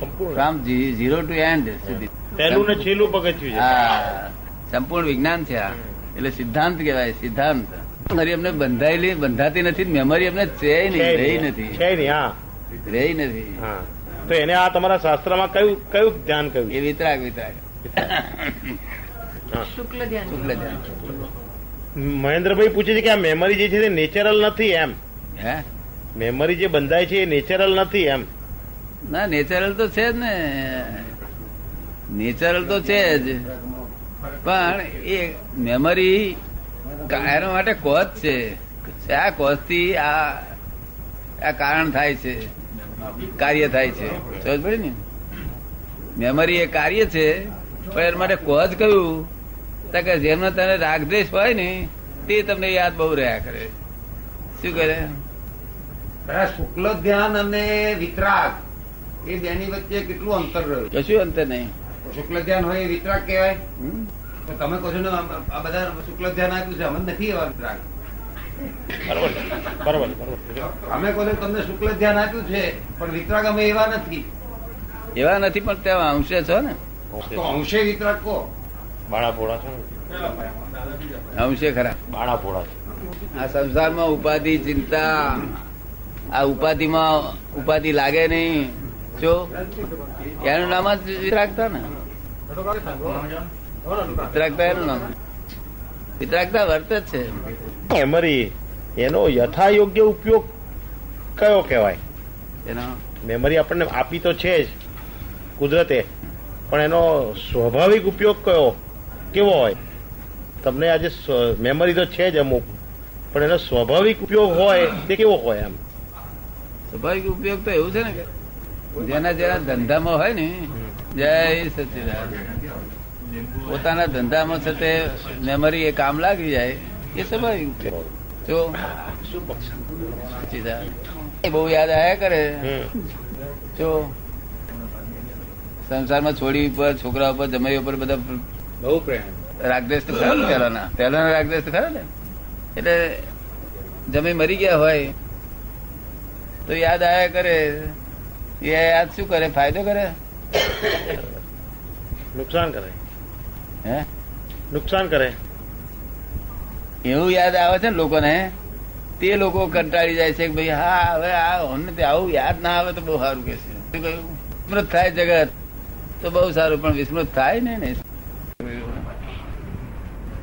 From zero two and સુધી. પહેલું ને છેલ્લું પગથિયું છે. હા સંપૂર્ણ વિજ્ઞાન છે આ. એટલે સિદ્ધાંત કહેવાય સિદ્ધાંત. મેમરી અમને બંધાયેલી બંધાતી નથી મેમરી અમને છે નહીં રહી નથી. છે નહીં હા. રહી નથી. તો એને આ તમારા શાસ્ત્રમાં કયું કયું ધ્યાન કયું એ વિતરાગ વિતરાગ. શુક્લ ધ્યાન. શુક્લ ધ્યાન. મહેન્દ્રભાઈ પૂછે છે કે આ મેમરી જે છે તે નેચરલ નથી એમ. હે? મેમરી જે બંધાય છે એ નેચરલ નથી એમ. ના નેચરલ તો છે જ ને. નેચરલ તો છે જ. પણ એ મેમરી એના માટે કોઝ છે. આ કોઝથી આ કારણ થાય છે. કાર્ય થાય છે. સમજ પડે ને? મેમરી એ કાર્ય છે, પણ એના માટે કોચ કયું? કે જેમને તને રાગદેશ હોય ને, તે તમને યાદ બહુ રહ્યા કરે. શું કરે? શુક્લ ધ્યાન અને વિતરાગ. એ બેની વચ્ચે કેટલું અંતર રહ્યું? કશું અંતર નહીં. શુક્લ ધ્યાન હોય એ વિતરાગ કહેવાય? તો તમે કહો છો ને આ બધા શુક્લ ધ્યાન આપ્યું છે અમે નથી એવા વિતરાગ. બરોબર. બરોબર છે, બરોબર છે. અમે કહો તમને શુક્લ ધ્યાન આપ્યું છે પણ વિતરાગ અમે એવા નથી. એવા નથી પણ ત્યાં અંશે છો ને. તો અંશે વિતરાગ કહો. બાળા પોળા છો અંશે ખરા. બાળા પોળા છે. આ સંસારમાં ઉપાધિ ચિંતા. આ ઉપાધિમાં ઉપાધિ લાગે નહીં. જો એનું નામ જ વિતરાગતા ને? વિતરાગતા એનું નામ? વિતરાગતા વર્ત જ છે. મેમરી એનો યથા યોગ્ય ઉપયોગ કયો કહેવાય? એનો? મેમરી આપણને આપી તો છે જ કુદરતે. પણ એનો સ્વાભાવિક ઉપયોગ કયો? કેવો હોય? તમને આજે મેમરી તો છે જ અમુક પણ એનો સ્વાભાવિક ઉપયોગ હોય તે કેવો હોય એમ? સ્વાભાવિક ઉપયોગ તો એવું છે ને કે જેના જેના ધંધામાં હોય ને જય સચિદાન પોતાના ધંધામાં છે તે મેમરી એ કામ લાગી જાય એ સ્વાભાવિક જો બહુ યાદ આયા કરે. જો સંસારમાં છોડી ઉપર છોકરા ઉપર જમાઈ ઉપર બધા બહુ પ્રેમ. રાગદેશ તો ખરા ને પહેલાના? પહેલાના રાગદેશ તો ખરા ને? એટલે જમી મરી ગયા હોય તો યાદ આયા કરે. એ યાદ શું કરે? ફાયદો કરે? નુકસાન કરે. હે? નુકસાન કરે. એવું યાદ આવે છે ને લોકોને? તે લોકો કંટાળી જાય છે કે ભાઈ હા હવે આ અમને તે આવું યાદ ના આવે તો બહુ સારું કે છે. વિસ્મૃત થાય જગત. તો બહુ સારું પણ વિસ્મૃત થાય ને ને?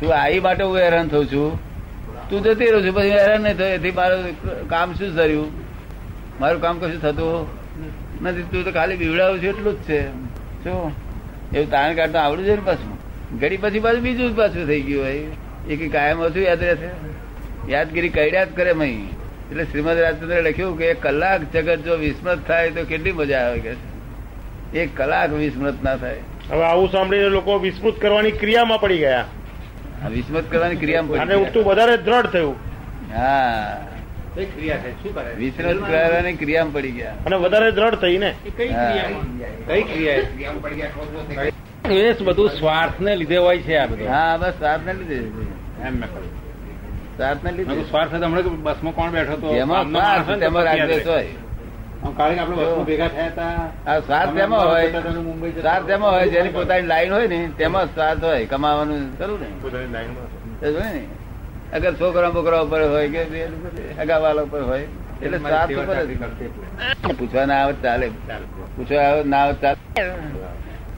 તું આવી માટે હું હેરાન થઉં છું. તું જતી રહું છું પછી હેરાન નહીં થયો. એથી મારું કામ શું કર્યું મારું કામ કશું થતું નથી તું તો ખાલી બીવડાવું છું એટલું જ છે. શું એવું તારણ કાઢતા આવડું છે ને પાછું? ઘડી પછી પાછું બીજું જ પાછું થઈ ગયું હોય. એ કઈ કાયમ ઓછું યાદ રહેશે? યાદગીરી કર્યા જ કરે મહી? એટલે શ્રીમદ રાજચંદ્ર લખ્યું કે એક કલાક જગત જો વિસ્મૃત થાય તો કેટલી મજા આવે કે એક કલાક વિસ્મૃત ના થાય. હવે આવું સાંભળીને લોકો વિસ્મૃત કરવાની ક્રિયામાં પડી ગયા. વિસ્મૃત કરવાની ક્રિયામાં અને પડી વધારે દ્રઢ થયું. હા. કઈ ક્રિયા છે શું કરે વિસ્મૃત કરવાની ક્રિયામાં પડી ગયા. અને વધારે દ્રઢ થઈ ને કઈ ક્રિયા કઈ ક્રિયા ક્રિયામાં? પડી ગયા કહો તો ખરી. એ બધું સ્વાર્થ ને લીધે હોય છે આ બધું. હા બસ સ્વાર્થ ને લીધે એમ મેં કહ્યું. સ્વાર્થ ને લીધે સ્વાર્થ હમણાં બસમાં કોણ બેઠો હતો? એમાં સ્વાર્થ હોય આપણે બસમાં ભેગા થયા હતા. આ સ્વાર્થ તેમાં હોય. મુંબઈ સ્વાર્થ તેમાં હોય જેની પોતાની લાઈન હોય ને તેમાં સ્વાર્થ હોય. કમાવાનું કરવું ને? પોતાની લાઈનમાં. એ જ હોય ને? અગર છોકરા બોકરા ઉપર હોય કે હગાવાલા ઉપર હોય એટલે સાત ઉપર પૂછવા ના આવે ચાલે. પૂછવા આવે ના આવે ચાલે.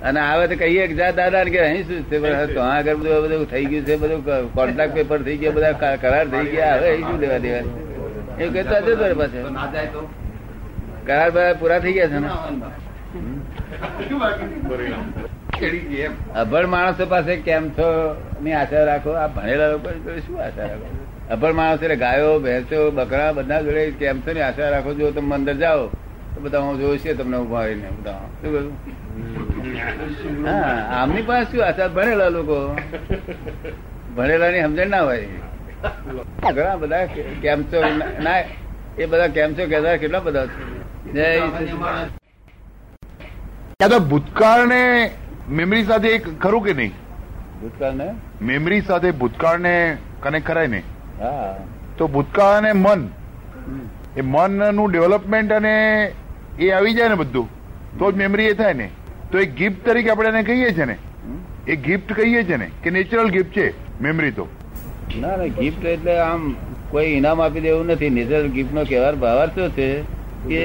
અને આવે તો કહીએ કે જા દાદા કે અહીં શું છે? તો આગળ બધું બધું થઈ ગયું છે બધું કોન્ટ્રાક્ટ પેપર થઈ ગયા બધા કરાર થઈ ગયા. હવે અહીં શું લેવા દેવા? એવું કહેતા હતો રહે તો પાછો. ના જાય તો? કરાર બધા પૂરા થઈ ગયા છે ને? અભણ માણસો પાસે કેમ છો? ની આશા રાખો. આ ભણેલા લોકો શું આશા રાખો? અભણ માણસ એટલે ગાયો ભેંસો બકરા બધા જોડે કેમ છો ની આશા રાખો? જો તમે અંદર જાઓ તો બધા હું જોઉં છે તમને ઊભા રહીને બધા. શું કહ્યું? હા આમની પાસે શું આશા? ભણેલા લોકો. ભણેલા ની સમજણ ના હોય. ઘણા બધા કેમ છો? ના એ બધા કેમ છો? કેતા કેટલા બધા છે? જય માણસ ભૂતકાળને મેમરી સાથે એક ખરું કે નહીં? ભૂતકાળ ને મેમરી સાથે ભૂતકાળને કનેક્ટ કરાય ને હા. તો ભૂતકાળ અને મન એ મનનું ડેવલપમેન્ટ અને એ આવી જાય ને બધું તો જ મેમરી એ થાય ને. તો એ ગિફ્ટ તરીકે આપણે એને કહીએ છીએ ને. એ ગિફ્ટ કહીએ છીએ ને કે નેચરલ ગિફ્ટ છે મેમરી તો. ના ના ગિફ્ટ એટલે આમ કોઈ ઇનામ આપી દેવું નથી. નેચરલ ગિફ્ટ નો કહેવાર ભાવાર શું છે? કે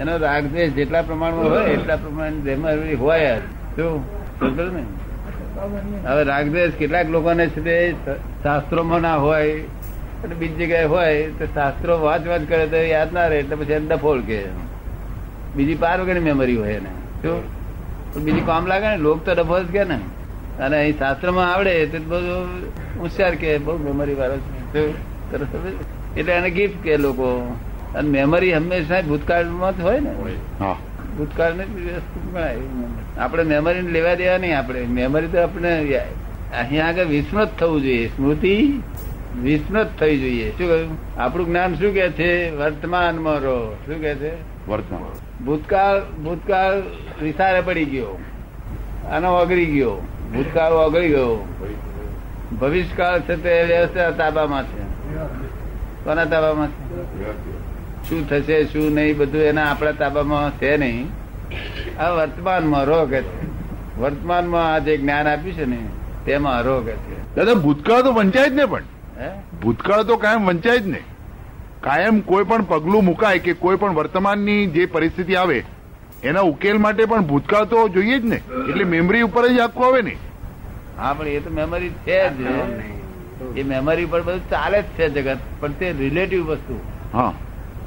એનો રાગદ્વેષ જેટલા પ્રમાણમાં હોય એટલા પ્રમાણે હોય જ. શું? ને હવે રાગદ્વેષ કેટલાક લોકોને છે તે શાસ્ત્રોમાં ના હોય અને બીજી જગ્યાએ હોય તો શાસ્ત્રો વાંચ વાંચ કરે તો યાદ ના રહે એટલે પછી ડફોળ કે. બીજી પાર વગર મેમરી હોય એને. શું? બીજી કામ લાગે ને? લોક તો ડફોળ કે ને? અને અહીં શાસ્ત્રમાં આવડે તો બધું હોશિયાર કે બહુ મેમરી વાળો છે? એટલે એને ગિફ્ટ કે લોકો. અને મેમરી હંમેશા ભૂતકાળમાં જ હોય ને? ભૂતકાળ વસ્તુ ગણાય. આપણે મેમરી લેવા દેવા નહીં આપણે. મેમરી તો આપણે અહીંયા આગળ વિસ્મૃત થવું જોઈએ. સ્મૃતિ વિસ્મૃત થવી જોઈએ. શું કહ્યું? આપણું જ્ઞાન શું કે છે? વર્તમાનમાં રહો શું કે છે? વર્તમાન. ભૂતકાળ ભૂતકાળ વિસારે પડી ગયો. આનો ઓગળી ગયો. ભૂતકાળ ઓગળી ગયો. ભવિષ્યકાળ છે તે વ્યવસ્થા તાબામાં છે. કોના તાબામાં છે? શું થશે શું નહીં બધું એના આપણા તાબામાં છે નહીં. આ વર્તમાનમાં કે વર્તમાનમાં આ જે જ્ઞાન આપ્યું છે ને તેમાં રહો કે છે. દાદા ભૂતકાળ તો વંચાય જ ને પણ. ભૂતકાળ તો કાયમ વંચાય જ ને. કાયમ કોઈ પણ પગલું મુકાય કે કોઈ પણ વર્તમાનની જે પરિસ્થિતિ આવે એના ઉકેલ માટે પણ ભૂતકાળ તો જોઈએ જ ને. એટલે મેમરી ઉપર જ આખું આવે ને. હા પણ એ તો મેમરી છે જ. એ મેમરી પર બધું ચાલે જ છે જગત. પણ તે રિલેટિવ વસ્તુ. હા.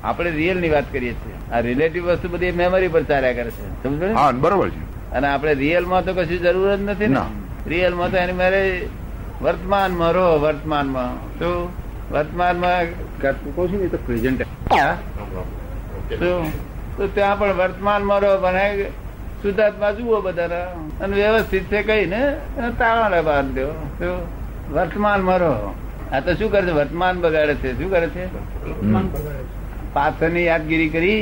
આપણે રિયલની વાત કરીએ છીએ. આ રિલેટિવ વસ્તુ બધી મેમરી પર ચાલ્યા કરે છે. સમજો ને? હા બરોબર છે. અને આપણે રિયલમાં તો કશું જરૂર જ નથી ને? રિયલમાં તો એની મારે વર્તમાનમાં રહો વર્તમાનમાં. શું? વર્તમાનમાં તું કહું છું ને તો પ્રેઝન્ટ શું? તો ત્યાં પણ વર્તમાનમાં રહો પણ શુદ્ધાત્મા જુઓ બધા અને વ્યવસ્થિત છે કઈ ને? તાળા બાંધ દો. શું? વર્તમાનમાં રહો. આ તો શું કરે છે? વર્તમાન બગાડે છે. શું કરે છે. પાછળની યાદગીરી કરી.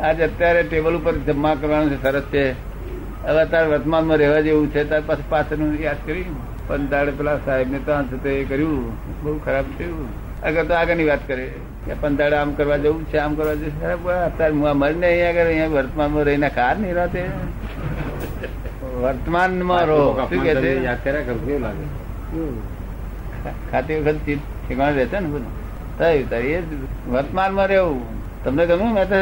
આજે અત્યારે ટેબલ ઉપર જમા કરવાનું છે સરસ છે. હવે અત્યારે વર્તમાનમાં રહેવા જેવું છે ત્યાર પાછું પાછળનું યાદ કરી. પણ તારે પેલા સાહેબ ને ત્યાં છે તે કર્યું. બહુ ખરાબ થયું. આગળ તો આગળની વાત કરે. કે પંદાડે આમ કરવા જવું છે આમ કરવા જવું છે. અત્યારે હું મરીને અહીંયા આગળ અહીંયા વર્તમાનમાં રહીને કાર નહીં રાતે. વર્તમાનમાં રહો. શું કે છે? યાદ કર્યા કરું કેવું લાગે. ખાતી વખત ઠેકાણ રહેતા રહેશે ને બધું. થયું તારી એ વર્તમાનમાં રહેવું. તમને ગમ્યું મેં તો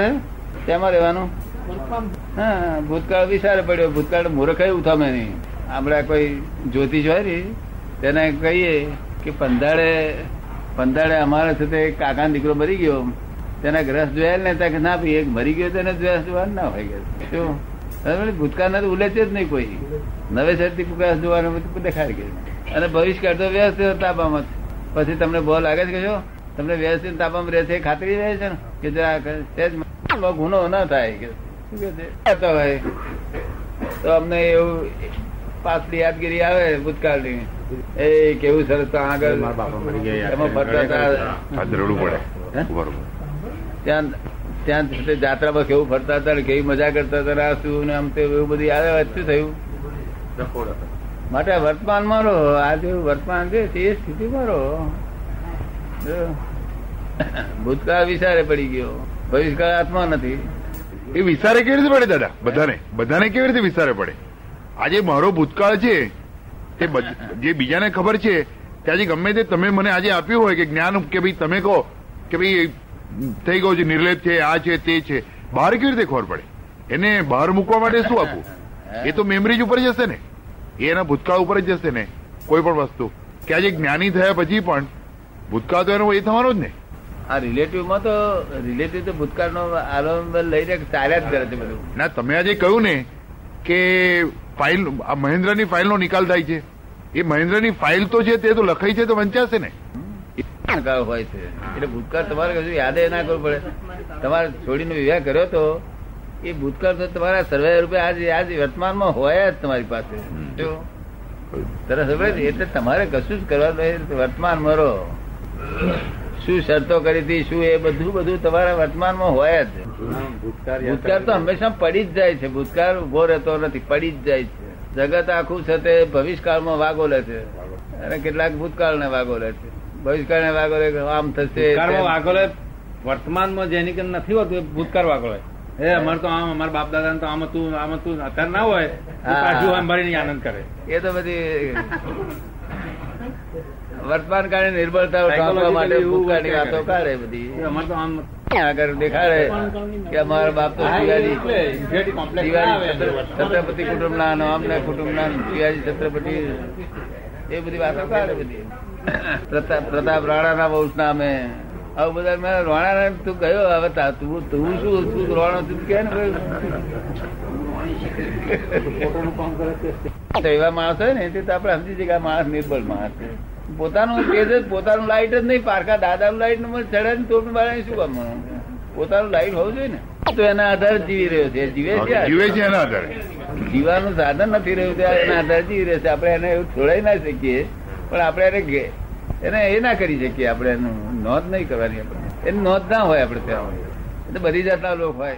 તેમાં રહેવાનું? હા ભૂતકાળ વિચારે પડ્યો. ભૂતકાળ મૂર્ખ એવું થમે નહીં. આપણે કોઈ જ્યોતિષ હોય ને, તેને કહીએ કે પંદાડે પંદાડે અમારે સાથે તે કાકા દીકરો મરી ગયો. તેના ગ્રસ જોયા ને ત્યાં ના ભાઈ એક મરી ગયો તેને ગ્રસ જોવાનું ના હોય શું? ભૂતકાળને તો ઉલેચે જ નહીં કોઈ. નવેસરથી ગ્રસ જોવાનું બધું ગયો અને ભવિષ્ય તો વ્યસ્ત તાબામાં. પછી તમને બહુ લાગે છે કે જો તમને વ્યવસ્થિત તાપમાન રહે છે ખાતરી રહે છે ને? કે જરા ગુનો ના થાય કે શું કે છે? તો હોય તો અમને એવું પાછલી યાદગીરી આવે ભૂતકાળની. એ કેવું સરસ આગળ મારા બાપા મરી ગયા યાદ એમાં ફરતા હતા. પડે. ત્યાં ત્યાં જાત્રા જાત્રામાં કેવું ફરતા હતા કેવી મજા કરતા હતા આ શું ને આમ તે એવું બધું આવે શું થયું? માટે વર્તમાનમાં રહો. આજે વર્તમાન છે તે સ્થિતિમાં રહો. જો. ભૂતકાળ વિચારે પડી ગયો. ભવિષ્યકાળ આત્મા નથી. એ વિચારે કેવી રીતે પડે દાદા? બધાને? બધાને કેવી રીતે વિચારે પડે? આજે મારો ભૂતકાળ છે તે જે બીજાને ખબર છે કે આજે ગમે તે તમે મને આજે આપ્યું હોય કે જ્ઞાન કે ભાઈ તમે કહો કે ભાઈ થઈ ગયો છે, નિર્લેપ છે, આ છે, તે છે, બહાર કેવી રીતે ખબર પડે? એને બહાર મૂકવા માટે શું આપવું? એ તો મેમરી જ ઉપર જશે ને. એ એના ભૂતકાળ ઉપર જ જશે ને, કોઈ પણ વસ્તુ. કે આજે જ્ઞાની થયા પછી પણ ભૂતકાળ તો એનો એ થવાનો જ ને. આ રિલેટિવમાં તો રિલેટિવ તો ભૂતકાળ નો આરંભ લઈને ચાલ્યા જ કરે છે બધું. ના તમે આજે કહ્યું ને કે ફાઇલ આ ફાઇલ નો નિકાલ થાય છે. એ મહેન્દ્રની ફાઇલ તો છે તે તો લખાઈ છે તો વંચાશે ને. ભૂતકાળ હોય છે. એટલે ભૂતકાળ તમારે કશું યાદ ના કરવું પડે. તમારે છોડીને વિવાહ કર્યો તો એ ભૂતકાળ તો તમારા સર્વે રૂપે આજ આજ વર્તમાનમાં હોય જ તમારી પાસે. સરસ એટલે તમારે કશું જ કરવાનું વર્તમાનમાં રહો. શું શરતો કરી હતી શું એ બધું બધું તમારા વર્તમાનમાં હોય જ. ભૂતકાળ તો હંમેશા પડી જ જાય છે. ભૂતકાળ ઊભો રહેતો નથી પડી જ જાય છે. જગત આખું છે તે ભવિષ્યકાળમાં વાગો લે છે. અને કેટલાક ભૂતકાળને વાગો લે છે. ભવિષ્યકાળને વાગો લે આમ થશે વાગો લે વર્તમાનમાં જેની કે નથી હોતું એ ભૂતકાળ વાગોળે હે. અમારે તો આમ અમારા બાપ દાદા તો આમ તું આમ તું અત્યારે ના હોય. પાછું આનંદ કરે. એ તો બધી વર્તમાન કાળે નિર્બળતા ઢાંકવા માટે ભૂતકાળની વાતો કાઢે બધી. અમારે તો આમ આગળ દેખાડે કે અમારા બાપ તો શિવાજી. ના શિવાજી છત્રપતિ કુટુંબના નો અમને કુટુંબના શિવાજી છત્રપતિ એ બધી વાતો કાઢે બધી. પ્રતાપ રાણાના વંશના અમે આવું બધા મેં રાણા તું ગયો હવે તું તું શું તું રોણો તું કે ને એવા માણસ હોય ને તે તો આપણે સમજી જઈએ કે આ માણસ નિર્બળ માણસ છે. પોતાનું તેજ જ પોતાનું લાઈટ જ નહીં પારકા દાદાનું લાઈટ ને ચડે ને તો શું કામ પોતાનું લાઈટ હોવું જોઈએ ને. તો એના આધારે જીવી રહ્યો છે. જીવે છે જીવે છે એના આધારે. જીવાનું સાધન નથી રહ્યું ત્યાં એના આધારે જીવી રહ્યો છે. આપણે એને એવું છોડાઈ ના શકીએ પણ આપણે એને એને એ ના કરી શકીએ. આપણે એનું નોંધ નહીં કરવાની આપણે. એની નોંધ ના હોય આપણે ત્યાં. એટલે બધી જાતના લોકો હોય.